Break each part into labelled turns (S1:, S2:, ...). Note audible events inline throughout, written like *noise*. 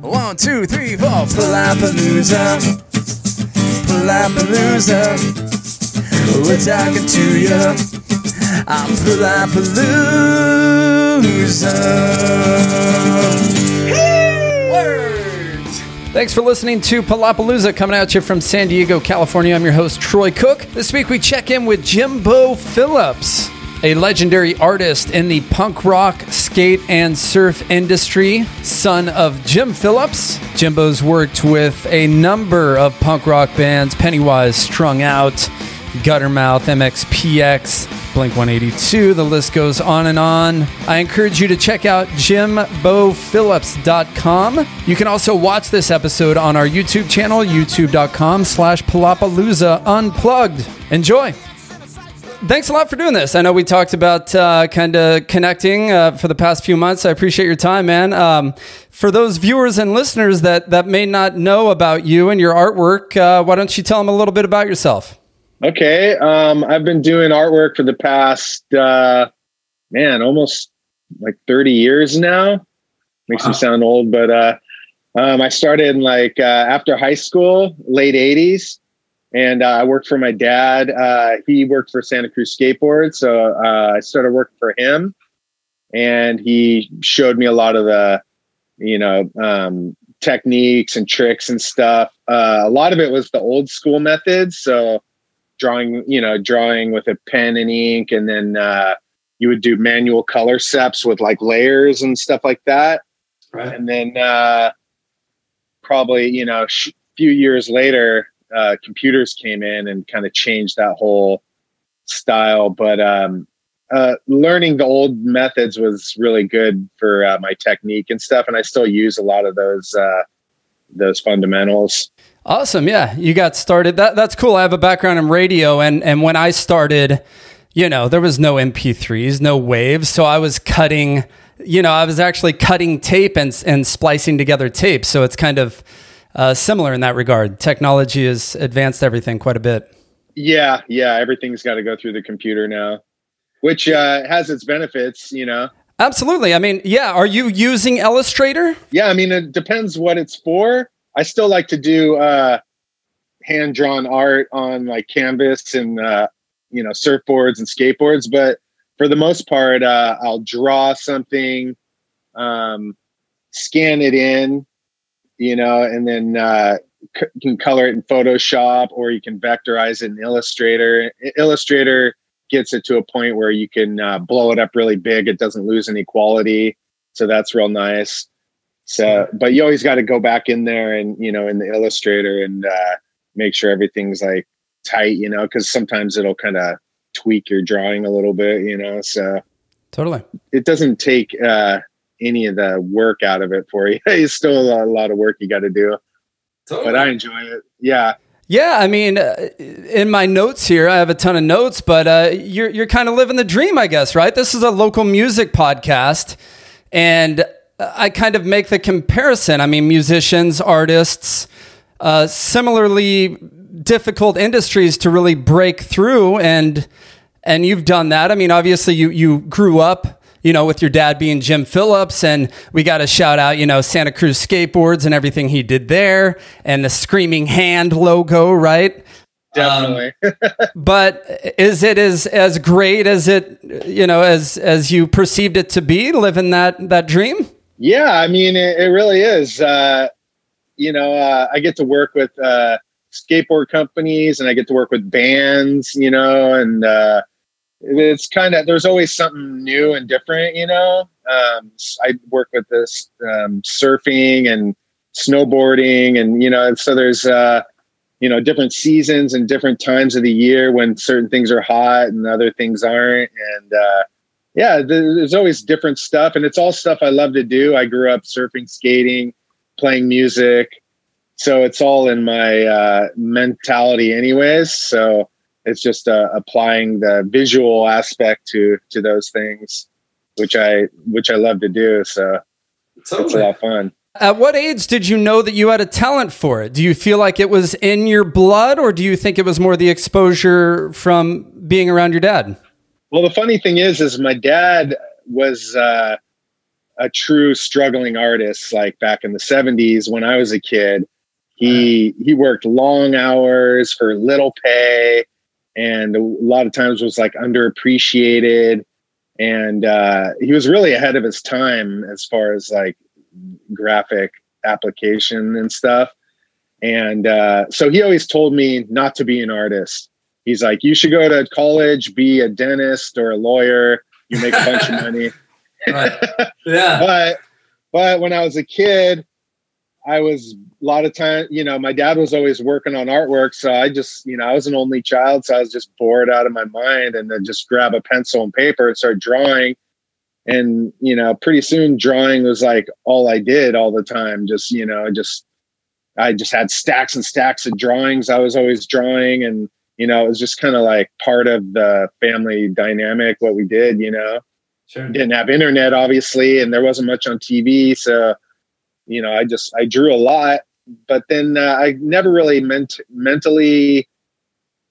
S1: One, two, three, four. Palapalooza. Palapalooza. We're talking to you. I'm Palapalooza. Words. Thanks for listening to Palapalooza coming at you from San Diego, California. I'm your host, Troy Cook. This week we check in with Jimbo Phillips, a legendary artist in the punk rock, skate, and surf industry, son of Jim Phillips. Jimbo's worked with a number of punk rock bands Pennywise, Strung Out, Guttermouth, MXPX, Blink 182, the list goes on and on. I encourage you to check out jimbophillips.com. You can also watch this episode on our YouTube channel, youtube.com slash Palapalooza Unplugged. Enjoy! Thanks a lot for doing this. I know we talked about uh, kind of connecting uh, for the past few months. I appreciate your time, man. Um, for those viewers and listeners that, that may not know about you and your artwork, uh, why don't you tell them a little bit about yourself?
S2: Okay. Um, I've been doing artwork for the past, uh, man, almost like 30 years now. Makes wow. me sound old, but uh, um, I started in like uh, after high school, late 80s. And uh, I worked for my dad. Uh, he worked for Santa Cruz Skateboard. So uh, I started working for him. And he showed me a lot of the, you know, um, techniques and tricks and stuff. Uh, a lot of it was the old school methods. So drawing, you know, drawing with a pen and ink, and then uh, you would do manual color steps with like layers and stuff like that. Right. And then uh, probably, you know, a sh- few years later, uh, computers came in and kind of changed that whole style. But um, uh, learning the old methods was really good for uh, my technique and stuff, and I still use a lot of those uh, those fundamentals.
S1: Awesome. Yeah. You got started. That, that's cool. I have a background in radio. And, and when I started, you know, there was no MP3s, no waves. So I was cutting, you know, I was actually cutting tape and, and splicing together tape. So it's kind of uh, similar in that regard. Technology has advanced everything quite a bit.
S2: Yeah. Yeah. Everything's got to go through the computer now, which uh, has its benefits, you know.
S1: Absolutely. I mean, yeah. Are you using Illustrator?
S2: Yeah. I mean, it depends what it's for I still like to do uh, hand drawn art on like canvas and uh, you know surfboards and skateboards, but for the most part, uh, I'll draw something, um, scan it in, you know, and then uh, c- can color it in Photoshop or you can vectorize it in Illustrator. Illustrator gets it to a point where you can uh, blow it up really big; it doesn't lose any quality, so that's real nice. So, but you always got to go back in there and, you know, in the illustrator and uh, make sure everything's like tight, you know, because sometimes it'll kind of tweak your drawing a little bit, you know. So,
S1: totally.
S2: It doesn't take uh, any of the work out of it for you. *laughs* it's still a lot of work you got to do. Totally. But I enjoy it. Yeah.
S1: Yeah, I mean, uh, in my notes here, I have a ton of notes, but uh, you're you're kind of living the dream, I guess, right? This is a local music podcast, and I kind of make the comparison. I mean, musicians, artists, uh, similarly difficult industries to really break through, and and you've done that. I mean, obviously, you you grew up, you know, with your dad being Jim Phillips, and we got to shout out, you know, Santa Cruz skateboards and everything he did there, and the Screaming Hand logo, right?
S2: Definitely. Um,
S1: but is it as as great as it, you know, as as you perceived it to be, living that that dream?
S2: Yeah, I mean, it, it really is. Uh, you know, uh, I get to work with uh, skateboard companies and I get to work with bands, you know, and uh, it's kind of, there's always something new and different, you know. Um, I work with this um, surfing and snowboarding and, you know, so there's, uh, you know, different seasons and different times of the year when certain things are hot and other things aren't. And, uh, yeah, there's always different stuff, and it's all stuff I love to do. I grew up surfing, skating, playing music, so it's all in my uh, mentality, anyways. So it's just uh, applying the visual aspect to to those things, which I which I love to do. So totally. it's a lot of fun.
S1: At what age did you know that you had a talent for it? Do you feel like it was in your blood, or do you think it was more the exposure from being around your dad?
S2: Well, the funny thing is, is my dad was uh, a true struggling artist like back in the 70s when I was a kid. He he worked long hours for little pay and a lot of times was like underappreciated. And uh, he was really ahead of his time as far as like graphic application and stuff. And uh, so he always told me not to be an artist. He's like you should go to college be a dentist or a lawyer. You make a bunch of *laughs* money. *laughs*
S1: Yeah.
S2: but but when I was a kid, I was a lot of time, you know, my dad was always working on artwork. So I just, you know, I was an only child. So I was just bored out of my mind and then just grab a pencil and paper and start drawing. And, you know, pretty soon drawing was like all I did all the time. Just, you know, just, I just had stacks and stacks of drawings. I was always drawing and, you know, it was just kind of like part of the family dynamic, what we did, you know
S1: Sure.
S2: didn't have internet obviously and there wasn't much on tv so you know i just i drew a lot but then uh, i never really meant mentally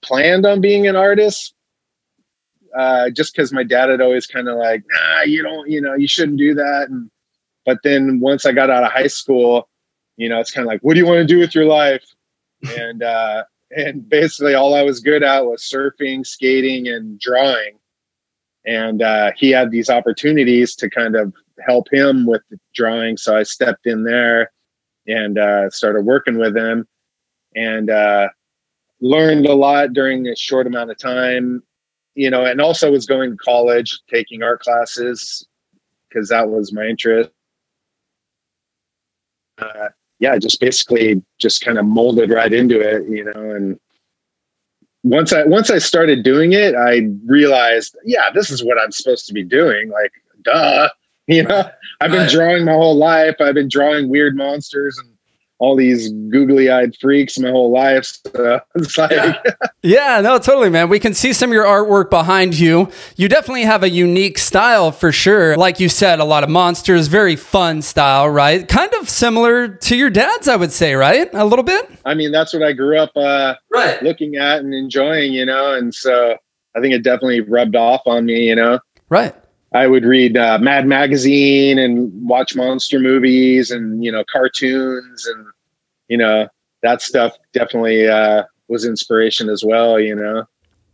S2: planned on being an artist uh, just because my dad had always kind of like nah you don't you know you shouldn't do that. And but then once i got out of high school you know it's kind of like what do you want to do with your life? *laughs* And uh and basically all i was good at was surfing skating and drawing. And uh, he had these opportunities to kind of help him with the drawing so i stepped in there and uh, started working with him and uh, learned a lot during a short amount of time you know and also was going to college taking art classes because that was my interest uh, yeah just basically just kind of molded right into it you know and once I once I started doing it, I realized, yeah, this is what I'm supposed to be doing. Like, duh, *laughs* you know, I've been
S1: Right.
S2: drawing my whole life. I've been drawing weird monsters and all these googly-eyed freaks my whole life. So *laughs* it's like,
S1: Yeah. *laughs* Yeah, no, totally, man. We can see some of your artwork behind you. You definitely have a unique style for sure. Like you said, a lot of monsters, very fun style, right? Kind of similar to your dad's, I would say, right? A little bit?
S2: I mean, that's what I grew up uh,
S1: Right.
S2: looking at and enjoying, you know. And so I think it definitely rubbed off on me, you know.
S1: Right.
S2: I would read uh, Mad Magazine and watch monster movies and you know cartoons and you know that stuff definitely uh, was inspiration as well. You know,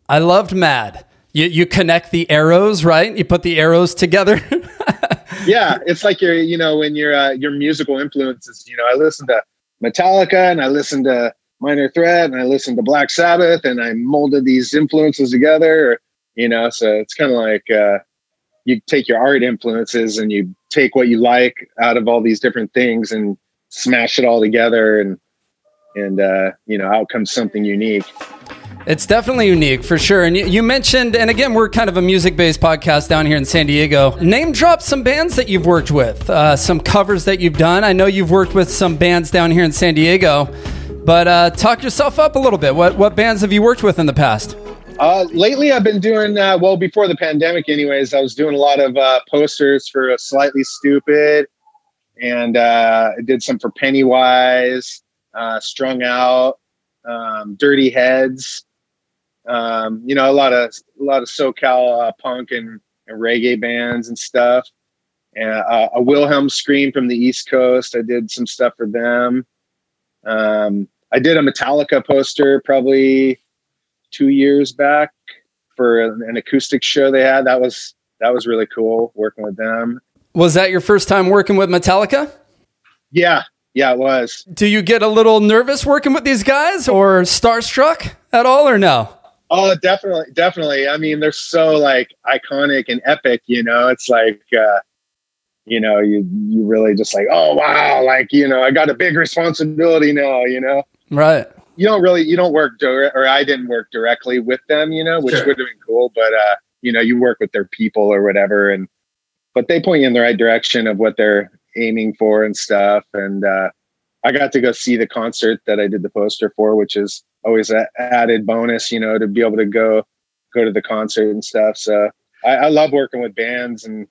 S1: I loved Mad. You, you connect the arrows, right? You put the arrows together. *laughs*
S2: yeah, it's like your you know when your uh, your musical influences. You know, I listened to Metallica and I listened to Minor Threat and I listened to Black Sabbath and I molded these influences together. You know, so it's kind of like uh, you take your art influences and you take what you like out of all these different things and smash it all together and and uh, you know out comes something unique.
S1: It's definitely unique for sure. And you, you mentioned, and again, we're kind of a music based podcast down here in San Diego. Name drop some bands that you've worked with, uh, some covers that you've done. I know you've worked with some bands down here in San Diego, but uh, talk yourself up a little bit. What, what bands have you worked with in the past?
S2: Uh, lately, I've been doing uh, well before the pandemic. Anyways, I was doing a lot of uh, posters for Slightly Stoopid, and uh, I did some for Pennywise, uh, Strung Out, um, Dirty Heads. Um, you know, a lot of a lot of SoCal uh, punk and, and reggae bands and stuff. And a Wilhelm Scream from the East Coast. I did some stuff for them. Um, I did a Metallica poster probably two years back for an, acoustic show they had. That was that was really cool working with them.
S1: Was that your first time working with Metallica?
S2: Yeah, yeah, it was.
S1: Do you get a little nervous working with these guys or starstruck at all or no?
S2: Oh, definitely, definitely. I mean, they're so like iconic and epic. You know, it's like, uh, you know, you you really just like, oh wow, like you know, I got a big responsibility now. You know,
S1: Right.
S2: You don't really you don't work direct, or I didn't work directly with them. You know, which
S1: Sure.
S2: would have been cool, but uh, you know, you work with their people or whatever, and but they point you in the right direction of what they're aiming for and stuff. And uh, I got to go see the concert that I did the poster for, which is always an added bonus, you know, to be able to go go to the concert and stuff. So I, I love working with bands and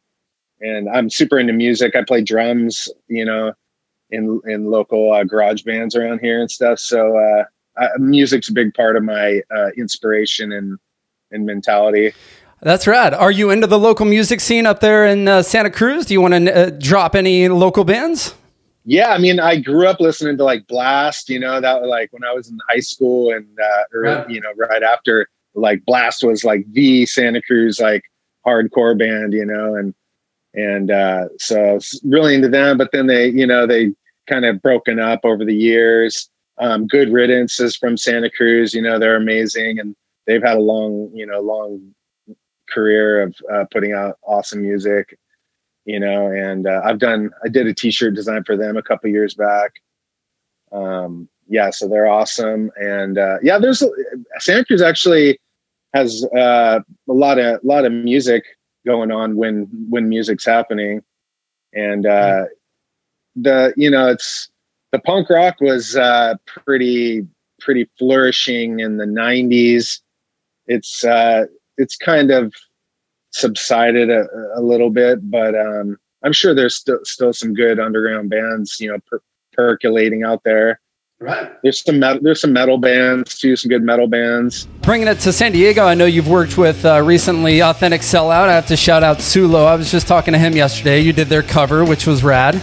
S2: and I'm super into music. I play drums, you know, in in local uh, garage bands around here and stuff. So uh, I, music's a big part of my uh, inspiration and and mentality.
S1: That's rad. Are you into the local music scene up there in uh, Santa Cruz? Do you want to uh, drop any local bands?
S2: Yeah, I mean, I grew up listening to like Blast. You know, that like when I was in high school and uh, or right. you know right after like Blast was like the Santa Cruz like hardcore band. You know, and and uh, so I was really into them. But then they, you know, they kind of broken up over the years. Um, Good Riddance is from Santa Cruz. You know, they're amazing and they've had a long, you know, long career of uh, putting out awesome music. You know, and uh, I've done. I did a T-shirt design for them a couple years back. Um, yeah, so they're awesome, and uh, yeah, there's Santa Cruz actually has uh, a lot of a lot of music going on when when music's happening, and uh, the you know it's the punk rock was uh, pretty pretty flourishing in the 90s it's uh it's kind of subsided a, a little bit but um i'm sure there's still still some good underground bands you know per- percolating out there
S1: Right.
S2: There's some metal, there's some metal bands too, some good metal bands.
S1: Bringing it to San Diego, I know you've worked with uh, recently Authentic Sellout. I have to shout out Sulo. I was just talking to him yesterday. You did their cover, which was rad.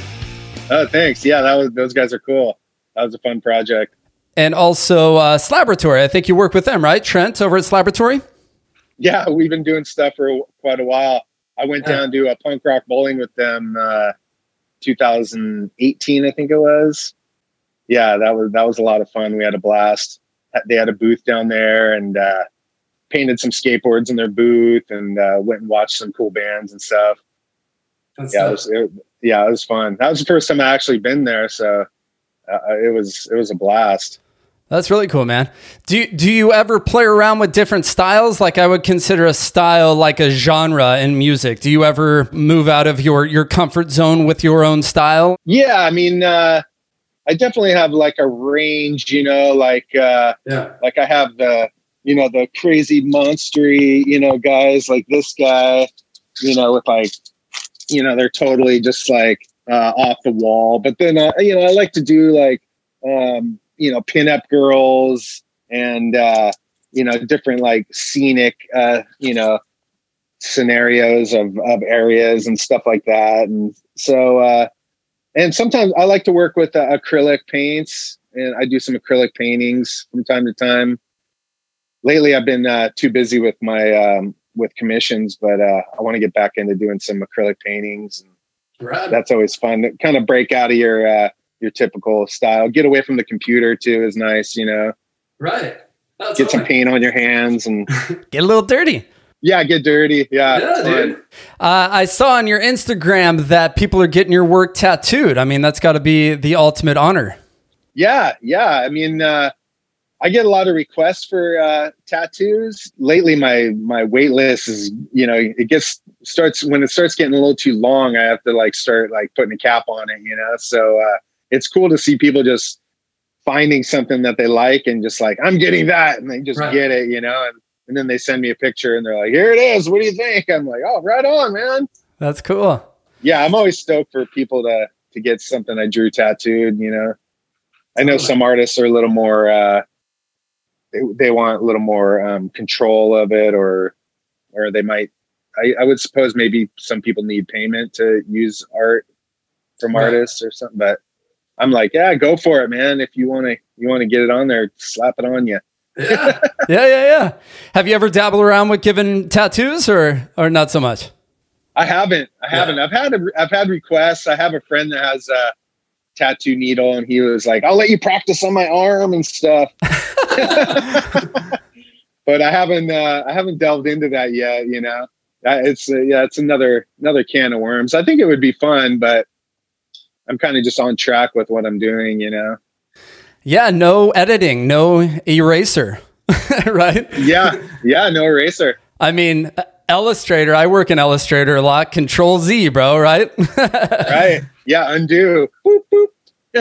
S2: Oh, thanks. Yeah, that was those guys are cool. That was a fun project.
S1: And also uh, Slaboratory. I think you work with them, right, Trent, over at Slaboratory?
S2: Yeah, we've been doing stuff for quite a while. I went yeah. down to a punk rock bowling with them, uh, 2018, I think it was. Yeah, that was that was a lot of fun. We had a blast. They had a booth down there and uh, painted some skateboards in their booth and uh, went and watched some cool bands and stuff. That's yeah, it was, it, yeah, it was fun. That was the first time I actually been there, so uh, it was it was a blast.
S1: That's really cool, man. Do you, do you ever play around with different styles? Like I would consider a style like a genre in music. Do you ever move out of your your comfort zone with your own style?
S2: Yeah, I mean, uh, I definitely have like a range. You know, like uh, yeah, like I have the you know the crazy monstery you know guys like this guy. You know, with like you know they're totally just like uh, off the wall. But then uh, you know I like to do like um, you know pinup girls and uh, you know different like scenic uh, you know scenarios of of areas and stuff like that. And so uh, and sometimes I like to work with uh, acrylic paints and I do some acrylic paintings from time to time. Lately, I've been uh, too busy with my um, with commissions, but uh, I want to get back into doing some acrylic paintings. Right. That's always fun. To kind of break out of your uh, your typical style. Get away from the computer too is nice. You know.
S1: Right.
S2: That's get some paint on your hands and *laughs*
S1: get a little dirty.
S2: Yeah, get dirty. Yeah,
S1: yeah dude. Uh, I saw on your Instagram that people are getting your work tattooed. I mean, that's got to be the ultimate honor.
S2: Yeah, yeah. I mean, uh, I get a lot of requests for uh, tattoos. Lately, my my wait list is you know it gets starts when it starts getting a little too long. I have to like start like putting a cap on it. You know, so uh, it's cool to see people just finding something that they like and just like I'm getting that, and they just right. get it. You know, and and then they send me a picture and they're like, "Here it is. What do you think?" I'm like, "Oh, right on, man."
S1: That's cool.
S2: Yeah, I'm always stoked for people to to get something I drew tattooed. You know, I know some artists are a little more. uh they, they want a little more um, control of it or or they might I, I, would suppose maybe some people need payment to use art from right. artists or something but i'm like yeah go for it man. If you want to you want to get it on there slap it on you
S1: yeah. *laughs* Yeah yeah yeah. Have you ever dabbled around with giving tattoos or or not so much?
S2: I haven't. I haven't. Yeah. i've had a, i've had requests. I have a friend that has a tattoo needle and he was like i'll let you practice on my arm and stuff *laughs* *laughs* but I haven't uh, I haven't delved into that yet. You know, it's uh, yeah, it's another another can of worms. I think it would be fun, but I'm kind of just on track with what I'm doing. You know.
S1: Yeah, no editing, no eraser, *laughs* right?
S2: Yeah, yeah, no eraser.
S1: I mean, Illustrator. I work in Illustrator a lot. Control Z, bro. Right? *laughs*
S2: right. Yeah. Undo. Boop, boop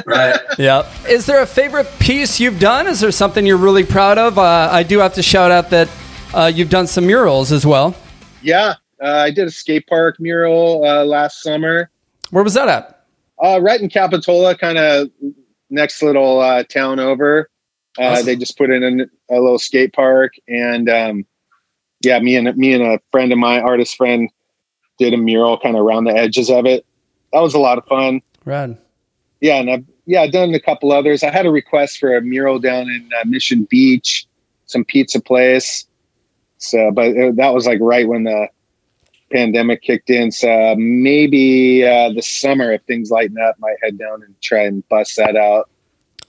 S1: right. Yeah. Is there a favorite piece you've done? Is there something you're really proud of? Uh, I do have to shout out that uh, you've done some murals as well.
S2: Yeah, uh, I did a skate park mural uh, last summer.
S1: Where was that at?
S2: Uh, right in Capitola, kind of next little uh, town over. Awesome. They just put in a, a, little skate park, and um, yeah, me and me and a friend of my artist friend, did a mural kind of around the edges of it. That was a lot of fun.
S1: Rad.
S2: Yeah, and I've yeah I've done a couple others. I had a request for a mural down in uh, Mission Beach, some pizza place. So, but it, that was like right when the pandemic kicked in. So maybe uh, the summer, if things lighten up, might head down and try and bust that out.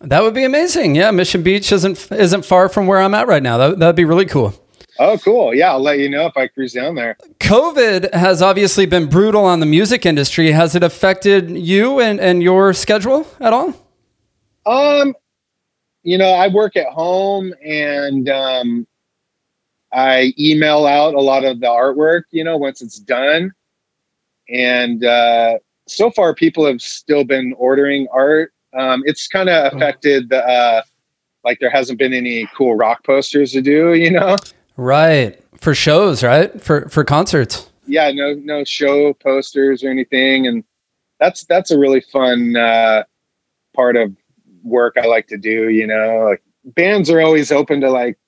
S1: That would be amazing. Yeah, Mission Beach isn't isn't far from where I'm at right now. That that'd be really cool.
S2: Oh, cool. Yeah, I'll let you know if I cruise down there.
S1: COVID has obviously been brutal on the music industry. Has it affected you and, and your schedule at all?
S2: Um, you know, I work at home and um, I email out a lot of the artwork, you know, once it's done. And uh, so far, people have still been ordering art. Um, it's kind of affected the, uh, like, there hasn't been any cool rock posters to do, you know?
S1: Right. For shows, right? For for concerts.
S2: Yeah, no no show posters or anything and that's that's a really fun uh part of work I like to do, you know. Like bands are always open to like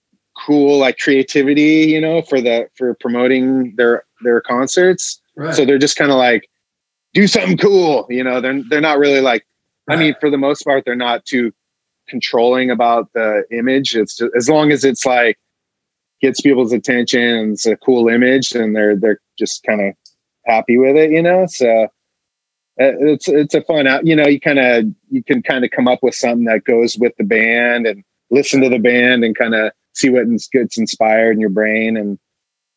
S2: cool like creativity, you know, for the for promoting their their concerts. Right. So they're just kind of like do something cool, you know. They're they're not really like right. I mean, for the most part they're not too controlling about the image. It's just, as long as it's like gets people's attention and it's a cool image and they're they're just kind of happy with it you know? So uh, it's it's a fun out you know you kind of you can kind of come up with something that goes with the band and listen to the band and kind of see what gets inspired in your brain and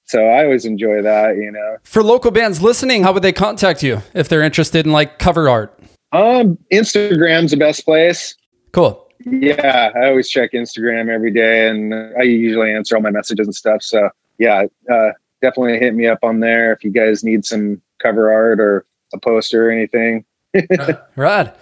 S2: so i always enjoy that you know?
S1: For local bands listening how would they contact you if they're interested in like cover art?
S2: Um instagram's the best place.
S1: Cool
S2: yeah, I always check Instagram every day, and I usually answer all my messages and stuff. So yeah, uh, definitely hit me up on there if you guys need some cover art or a poster or anything. *laughs* *laughs*
S1: right.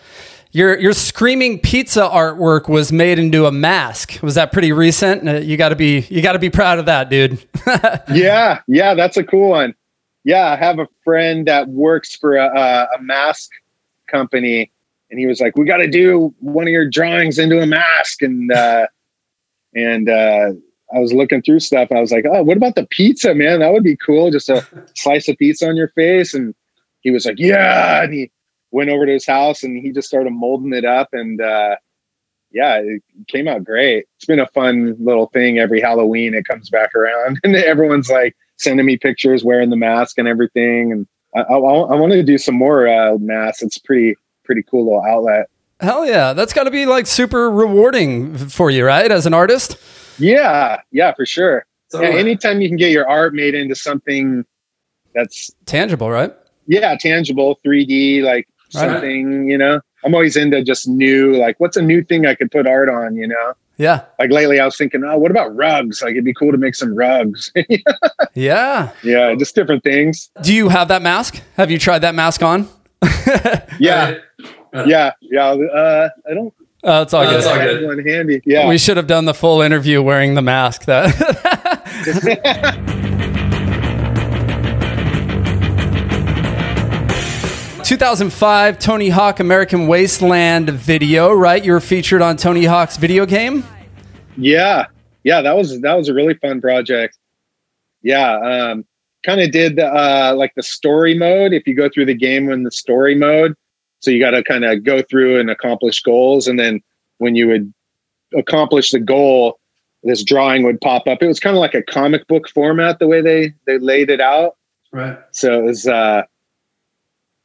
S1: Your your screaming pizza artwork was made into a mask. Was that pretty recent? Uh, you got to be you got to be proud of that, dude. *laughs*
S2: yeah, yeah, that's a cool one. Yeah, I have a friend that works for a, a mask company and he was like, "We got to do one of your drawings into a mask." And uh, and uh, I was looking through stuff. I was like, "Oh, what about the pizza, man? That would be cool. Just a *laughs* slice of pizza on your face." And he was like, "Yeah." And he went over to his house and he just started molding it up. And uh, yeah, it came out great. It's been a fun little thing. Every Halloween, it comes back around, *laughs* and everyone's like sending me pictures wearing the mask and everything. And I, I, I wanted to do some more uh, masks. It's pretty pretty cool little outlet.
S1: Hell yeah. That's got to be like super rewarding for you, right? As an artist?
S2: Yeah. Yeah, for sure. So, yeah, anytime you can get your art made into something that's
S1: tangible, right?
S2: Yeah, tangible, 3D, like right. something, you know. I'm always into just new, like what's a new thing I could put art on, you know?
S1: Yeah.
S2: Like lately I was thinking, oh, what about rugs? Like it'd be cool to make some rugs. *laughs*
S1: yeah.
S2: Yeah, just different things.
S1: Do you have that mask? Have you tried that mask on? *laughs*
S2: yeah. Yeah. Yeah. Uh, I don't.
S1: Uh, it's all uh, good. It's all
S2: good. One handy. Yeah.
S1: We should have done the full interview wearing the mask. That. *laughs* 2005 Tony Hawk American Wasteland video, right? You were featured on Tony Hawk's video game.
S2: Yeah, yeah, that was that was a really fun project. Yeah, um, kind of did uh, like the story mode. If you go through the game in the story mode, so you got to kind of go through and accomplish goals, and then when you would accomplish the goal, this drawing would pop up. It was kind of like a comic book format the way they they laid it out.
S1: Right.
S2: So it was, uh,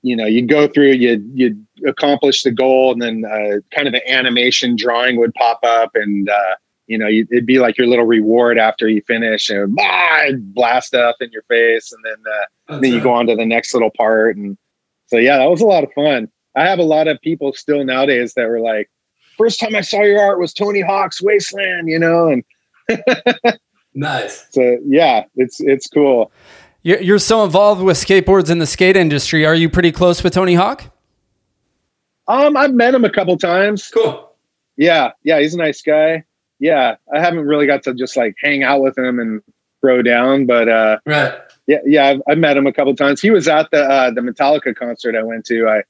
S2: you know, you'd go through, you'd you'd accomplish the goal, and then uh, kind of an animation drawing would pop up, and uh, you know, it'd be like your little reward after you finish and bah, blast stuff in your face. And then, uh, then you go on to the next little part. And so, yeah, that was a lot of fun. I have a lot of people still nowadays that were like, first time I saw your art was Tony Hawk's Wasteland, you know, and *laughs*
S1: nice.
S2: So yeah, it's, it's cool.
S1: You're so involved with skateboards in the skate industry. Are you pretty close with Tony Hawk?
S2: Um, I've met him a couple times.
S1: Cool.
S2: Yeah. Yeah. He's a nice guy yeah, I haven't really got to just like hang out with him and throw down, but uh,
S1: right.
S2: Yeah, yeah, I've, I've met him a couple times. He was at the uh, the Metallica concert I went to. I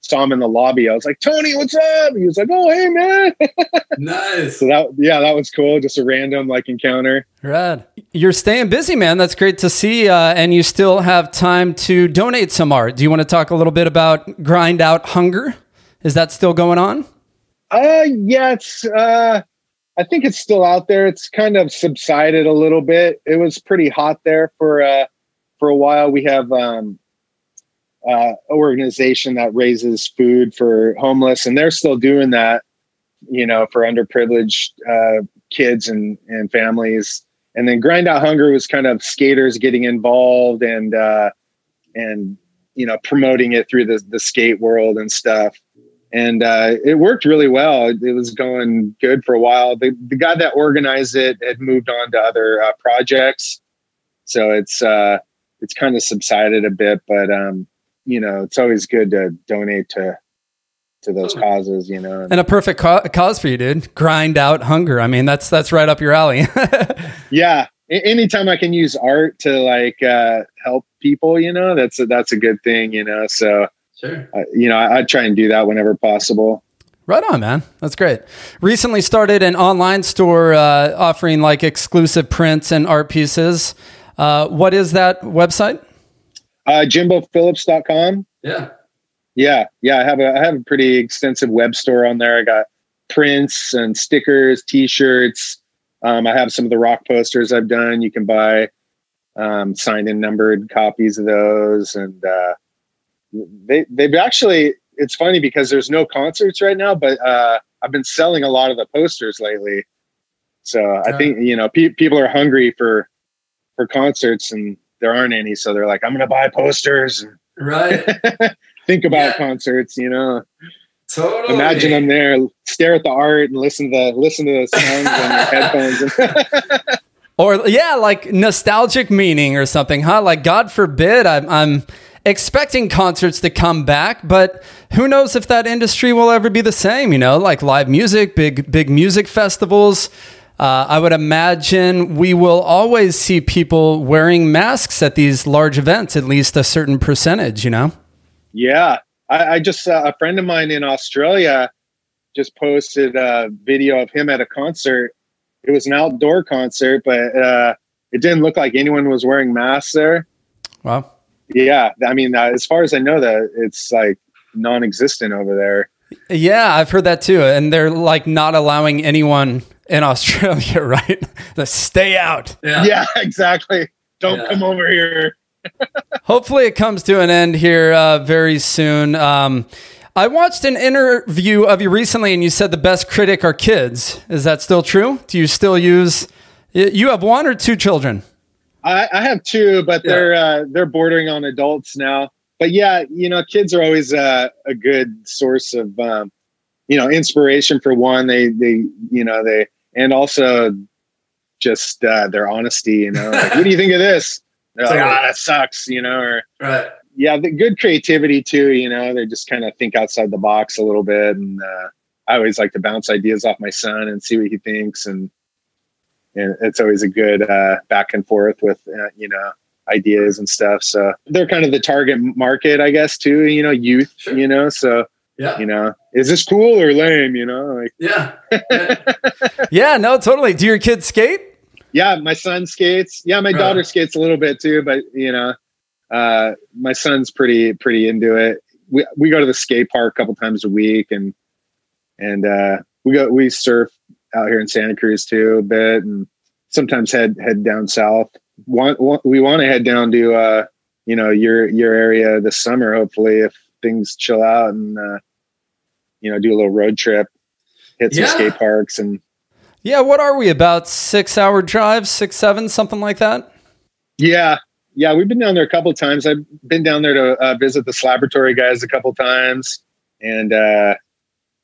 S2: saw him in the lobby. I was like, Tony, what's up? He was like, Oh, hey man. *laughs*
S1: nice.
S2: So that yeah, that was cool. Just a random like encounter.
S1: Rad. You're staying busy, man. That's great to see. Uh, and you still have time to donate some art. Do you want to talk a little bit about Grind Out Hunger? Is that still going on?
S2: Uh yeah, it's uh I think it's still out there. It's kind of subsided a little bit. It was pretty hot there for uh for a while. We have um uh, organization that raises food for homeless, and they're still doing that. You know, for underprivileged uh, kids and and families. And then Grind Out Hunger was kind of skaters getting involved and uh, and you know promoting it through the the skate world and stuff. And uh, it worked really well. It, was going good for a while. The, the guy that organized it had moved on to other uh, projects, so it's uh, it's kind of subsided a bit. But um, you know, it's always good to donate to to those causes, you know.
S1: And a perfect ca- cause for you, dude. Grind out hunger. I mean, that's that's right up your alley. *laughs*
S2: yeah. anytime I can use art to like uh, help people, you know, that's a, that's a good thing, you know. So, sure. Uh, you know, I, I try and do that whenever possible.
S1: Right on, man. That's great. Recently started an online store uh, offering like exclusive prints and art pieces. Uh, what is that website?
S2: Uh, JimboPhillips.com.
S1: Yeah.
S2: Yeah. Yeah. I have a, I have a pretty extensive web store on there. I got prints and stickers, t-shirts. Um, I have some of the rock posters I've done. You can buy um, signed and numbered copies of those. And uh, they, they've actually, it's funny because there's no concerts right now, but uh, I've been selling a lot of the posters lately. So I think, you know, pe- people are hungry for, for concerts and there aren't any. So they're like, I'm going to buy posters.
S1: Right. *laughs*
S2: think about yeah. concerts, you know.
S1: Totally.
S2: Imagine I'm there, stare at the art and listen to the listen to the songs on your *laughs* headphones. *laughs*
S1: or yeah, like nostalgic meaning or something, huh? Like God forbid, I'm, I'm expecting concerts to come back, but who knows if that industry will ever be the same? You know, like live music, big big music festivals. Uh, I would imagine we will always see people wearing masks at these large events, at least a certain percentage, you know?
S2: Yeah. I, I just, uh, a friend of mine in Australia just posted a video of him at a concert. It was an outdoor concert, but uh, it didn't look like anyone was wearing masks there.
S1: Wow.
S2: Yeah. I mean, uh, as far as I know, that it's like non existent over there.
S1: Yeah, I've heard that too. And they're like not allowing anyone in Australia, *laughs* right? the stay out.
S2: Yeah, yeah *laughs* exactly. Don't yeah. come over here. *laughs*
S1: Hopefully, it comes to an end here uh, very soon. Um, I watched an interview of you recently, and you said the best critic are kids. Is that still true? Do you still use? You have one or two children?
S2: I, I have two, but yeah. they're uh, they're bordering on adults now. But yeah, you know, kids are always uh, a good source of um, you know inspiration for one. They they you know they and also just uh, their honesty. You know, like, what do you think of this? *laughs* They're like, ah, oh, that sucks. You know, or
S1: right.
S2: Yeah, the good creativity too. You know, they just kind of think outside the box a little bit, and uh, I always like to bounce ideas off my son and see what he thinks, and and it's always a good uh, back and forth with uh, you know ideas and stuff. So they're kind of the target market, I guess, too. You know, youth. Sure. You know, so
S1: yeah.
S2: You know, is this cool or lame? You know, like
S1: yeah, *laughs* yeah, no, totally. Do your kids skate?
S2: Yeah, my son skates. Yeah, my right. daughter skates a little bit too, but you know, uh, my son's pretty pretty into it. We we go to the skate park a couple times a week, and and uh, we go we surf out here in Santa Cruz too a bit, and sometimes head head down south. Want, want we want to head down to uh, you know your your area this summer, hopefully if things chill out and uh, you know do a little road trip, hit some yeah. skate parks and.
S1: Yeah, what are we about six hour drive, six seven, something like that?
S2: Yeah, yeah, we've been down there a couple times. I've been down there to uh, visit the laboratory guys a couple times, and uh,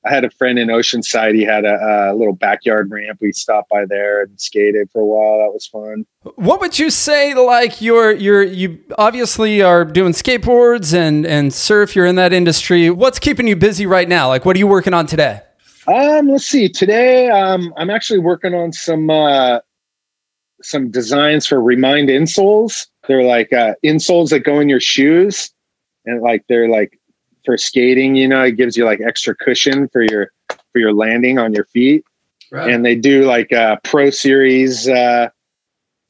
S2: I had a friend in Oceanside. He had a, a, little backyard ramp. We stopped by there and skated for a while. That was fun.
S1: What would you say? Like you're you're you obviously are doing skateboards and and surf. You're in that industry. What's keeping you busy right now? Like what are you working on today?
S2: Um, let's see. Today, um, I'm actually working on some uh, some designs for Remind insoles. They're like uh, insoles that go in your shoes, and like they're like for skating. You know, it gives you like extra cushion for your for your landing on your feet. Right. And they do like uh, Pro Series uh,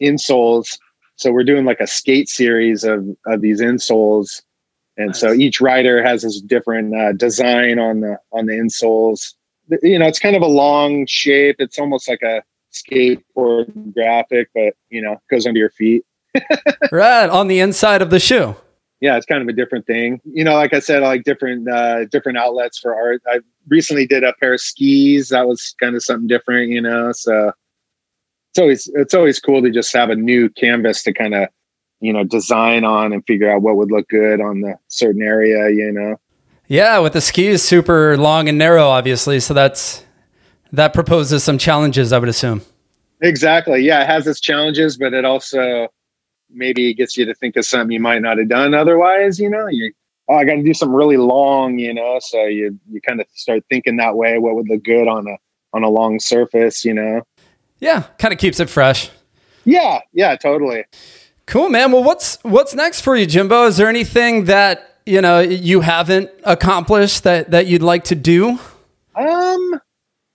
S2: insoles. So we're doing like a skate series of of these insoles, and nice. so each rider has this different uh, design on the on the insoles. You know, it's kind of a long shape. It's almost like a skateboard graphic, but you know, goes under your feet. *laughs*
S1: right on the inside of the shoe.
S2: Yeah, it's kind of a different thing. You know, like I said, I like different uh, different outlets for art. I recently did a pair of skis. That was kind of something different, you know. So it's always it's always cool to just have a new canvas to kind of you know design on and figure out what would look good on the certain area, you know.
S1: Yeah, with the skis super long and narrow, obviously. So that's that proposes some challenges, I would assume.
S2: Exactly. Yeah, it has its challenges, but it also maybe it gets you to think of something you might not have done otherwise. You know, you oh, I got to do something really long. You know, so you you kind of start thinking that way. What would look good on a on a long surface? You know.
S1: Yeah, kind of keeps it fresh.
S2: Yeah, yeah, totally.
S1: Cool, man. Well, what's what's next for you, Jimbo? Is there anything that you know you haven't accomplished that that you'd like to do?
S2: Um,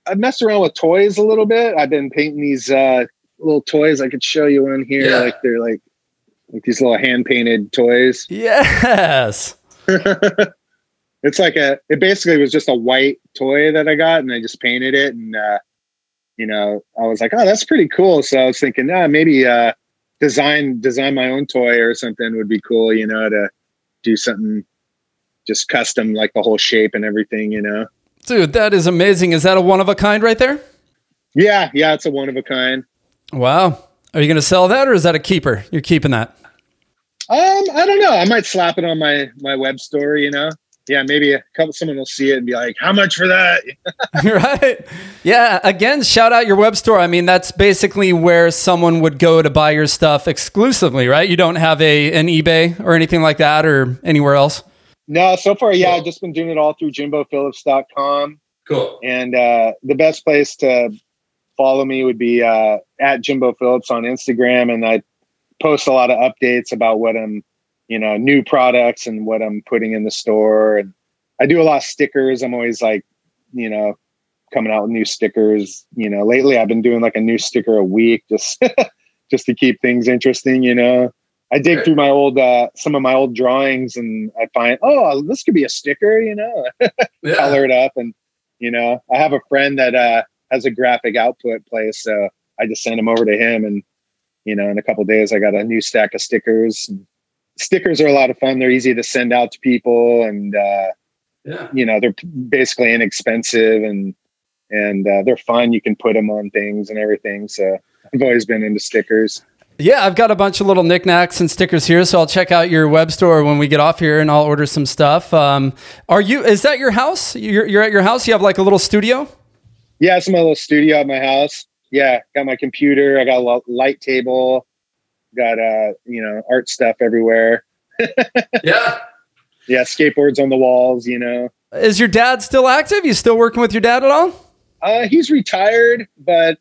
S2: I messed around with toys a little bit. I've been painting these uh, little toys. I could show you one here. Yeah. Like they're like like these little hand painted toys. *laughs*
S1: Yes.
S2: it's like a. It basically was just a white toy that I got, and I just painted it, and uh, you know, I was like, oh, that's pretty cool. So I was thinking, ah, maybe uh, design design my own toy or something would be cool. You know, to do something just custom, like the whole shape and everything. You know.
S1: Dude, that is amazing. Is that a one of a kind right there?
S2: Yeah, yeah, it's a one of a kind.
S1: Wow. Are you going to sell that or is that a keeper? You're keeping that?
S2: Um, I don't know. I might slap it on my my web store, you know. Yeah, maybe a couple someone will see it and be like, "How much for that?" *laughs* *laughs*
S1: right? Yeah, again, shout out your web store. I mean, that's basically where someone would go to buy your stuff exclusively, right? You don't have a an eBay or anything like that or anywhere else?
S2: No, so far, yeah, cool. I've just been doing it all through jimbophillips.com.
S1: Cool.
S2: And uh, the best place to follow me would be uh, at Jimbo Phillips on Instagram. And I post a lot of updates about what I'm, you know, new products and what I'm putting in the store. And I do a lot of stickers. I'm always like, you know, coming out with new stickers. You know, lately I've been doing like a new sticker a week just *laughs* just to keep things interesting, you know. I dig through my old uh, some of my old drawings and I find oh this could be a sticker you know *laughs* yeah. color it up and you know I have a friend that uh, has a graphic output place so I just send them over to him and you know in a couple days I got a new stack of stickers stickers are a lot of fun they're easy to send out to people and uh, yeah. you know they're basically inexpensive and and uh, they're fun you can put them on things and everything so I've always been into stickers
S1: yeah, I've got a bunch of little knickknacks and stickers here, so I'll check out your web store when we get off here, and I'll order some stuff. Um, are you? Is that your house? You're, you're at your house. You have like a little studio.
S2: Yeah, it's my little studio at my house. Yeah, got my computer. I got a light table. Got uh, you know, art stuff everywhere. *laughs*
S1: yeah,
S2: yeah, skateboards on the walls. You know,
S1: is your dad still active? You still working with your dad at all?
S2: Uh, he's retired, but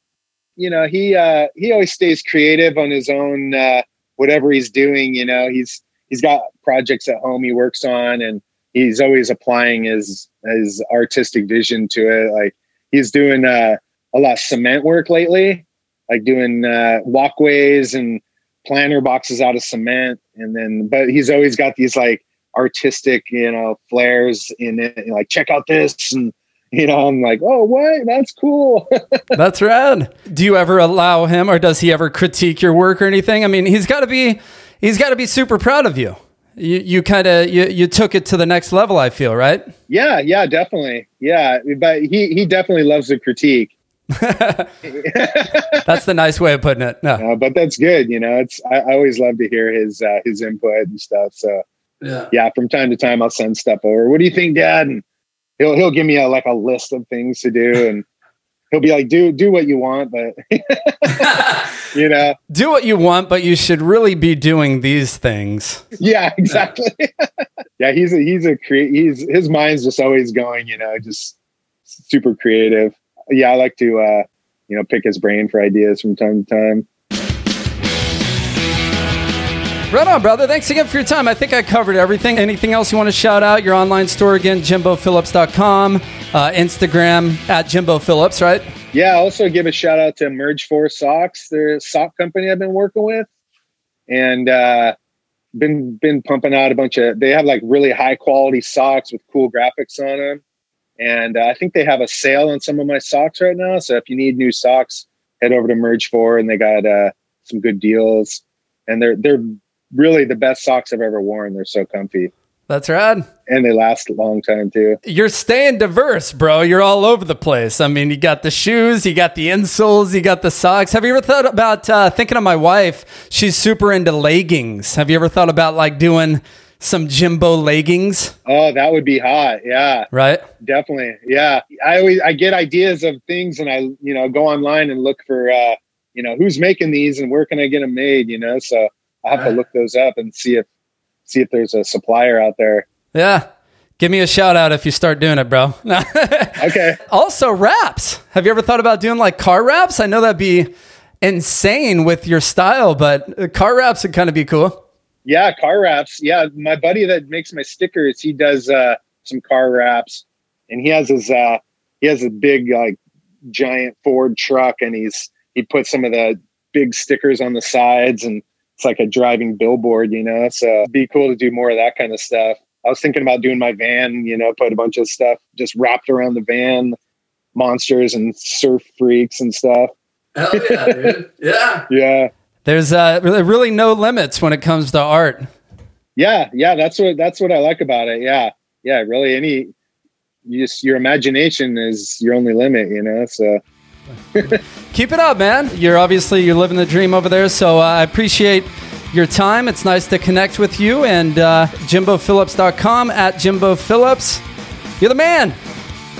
S2: you know, he uh, he always stays creative on his own uh, whatever he's doing. You know, he's he's got projects at home he works on, and he's always applying his his artistic vision to it. Like he's doing uh, a lot of cement work lately, like doing uh, walkways and planter boxes out of cement, and then but he's always got these like artistic, you know, flares in it. Like check out this and you know, I'm like, oh, what? That's cool. *laughs*
S1: That's rad. Do you ever allow him, or does he ever critique your work or anything? I mean, he's got to be, he's got to be super proud of you. You, you kind of you, you took it to the next level. I feel right.
S2: Yeah, yeah, definitely. Yeah, but he he definitely loves the critique. *laughs* *laughs*
S1: that's the nice way of putting it. No,
S2: uh, but that's good. You know, it's I, I always love to hear his uh, his input and stuff. So yeah, yeah. From time to time, I'll send stuff over. What do you think, Dad? And he'll he'll give me a like a list of things to do and he'll be like do do what you want but *laughs* *laughs* you know.
S1: Do what you want but you should really be doing these things.
S2: Yeah exactly. *laughs* Yeah he's a he's a cre- he's his mind's just always going you know just super creative. Yeah i like to uh you know pick his brain for ideas from time to time
S1: Right on, brother. Thanks again for your time. I think I covered everything. Anything else you want to shout out? Your online store again, jimbophillips.com, uh, Instagram at Jimbo Phillips, right?
S2: Yeah, also give a shout out to Merge4 Socks, the sock company I've been working with. And uh been been pumping out a bunch of they have like really high quality socks with cool graphics on them. And uh, I think they have a sale on some of my socks right now. So if you need new socks, head over to Merge4 and they got uh some good deals. And they're they're really the best socks I've ever worn. They're so comfy.
S1: That's rad.
S2: And they last a long time too.
S1: You're staying diverse, bro. You're all over the place. I mean, you got the shoes, you got the insoles, you got the socks. Have you ever thought about uh, thinking of my wife? She's super into leggings. Have you ever thought about like doing some Jimbo leggings?
S2: Oh, that would be hot. Yeah.
S1: Right?
S2: Definitely. Yeah. I always I get ideas of things and I, you know, go online and look for uh, you know, who's making these and where can I get them made, you know? So I have to look those up and see if see if there's a supplier out there.
S1: Yeah. Give me a shout out if you start doing it, bro. *laughs*
S2: okay.
S1: Also, wraps. Have you ever thought about doing like car wraps? I know that'd be insane with your style, but car wraps would kind of be cool.
S2: Yeah, car wraps. Yeah, my buddy that makes my stickers, he does uh, some car wraps, and he has his uh, he has a big like giant Ford truck, and he's he put some of the big stickers on the sides and it's like a driving billboard, you know. So it'd be cool to do more of that kind of stuff. I was thinking about doing my van, you know, put a bunch of stuff just wrapped around the van, monsters and surf freaks and stuff.
S1: Hell yeah, dude. *laughs* Yeah.
S2: Yeah.
S1: There's uh, really no limits when it comes to art.
S2: Yeah, yeah, that's what that's what I like about it. Yeah. Yeah, really any you just your imagination is your only limit, you know. So
S1: Keep it up, man. You're obviously you're living the dream over there. So uh, I appreciate your time. It's nice to connect with you and uh, JimboPhillips.com at Jimbo Phillips. You're the man.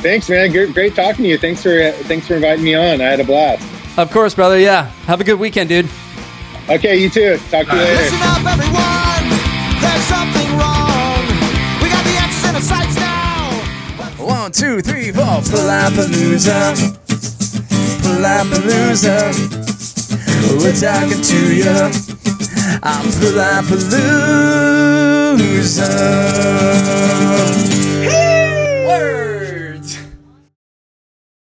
S2: Thanks, man. Great, great talking to you. Thanks for uh, thanks for inviting me on. I had a blast.
S1: Of course, brother. Yeah. Have a good weekend, dude.
S2: Okay, you too. Talk to you later. Listen up, everyone. There's something wrong. We got the
S1: X's and the sights now. One, two, three, four. Palapalooza. Palapalooza. We're talking to you. I'm Palapalooza.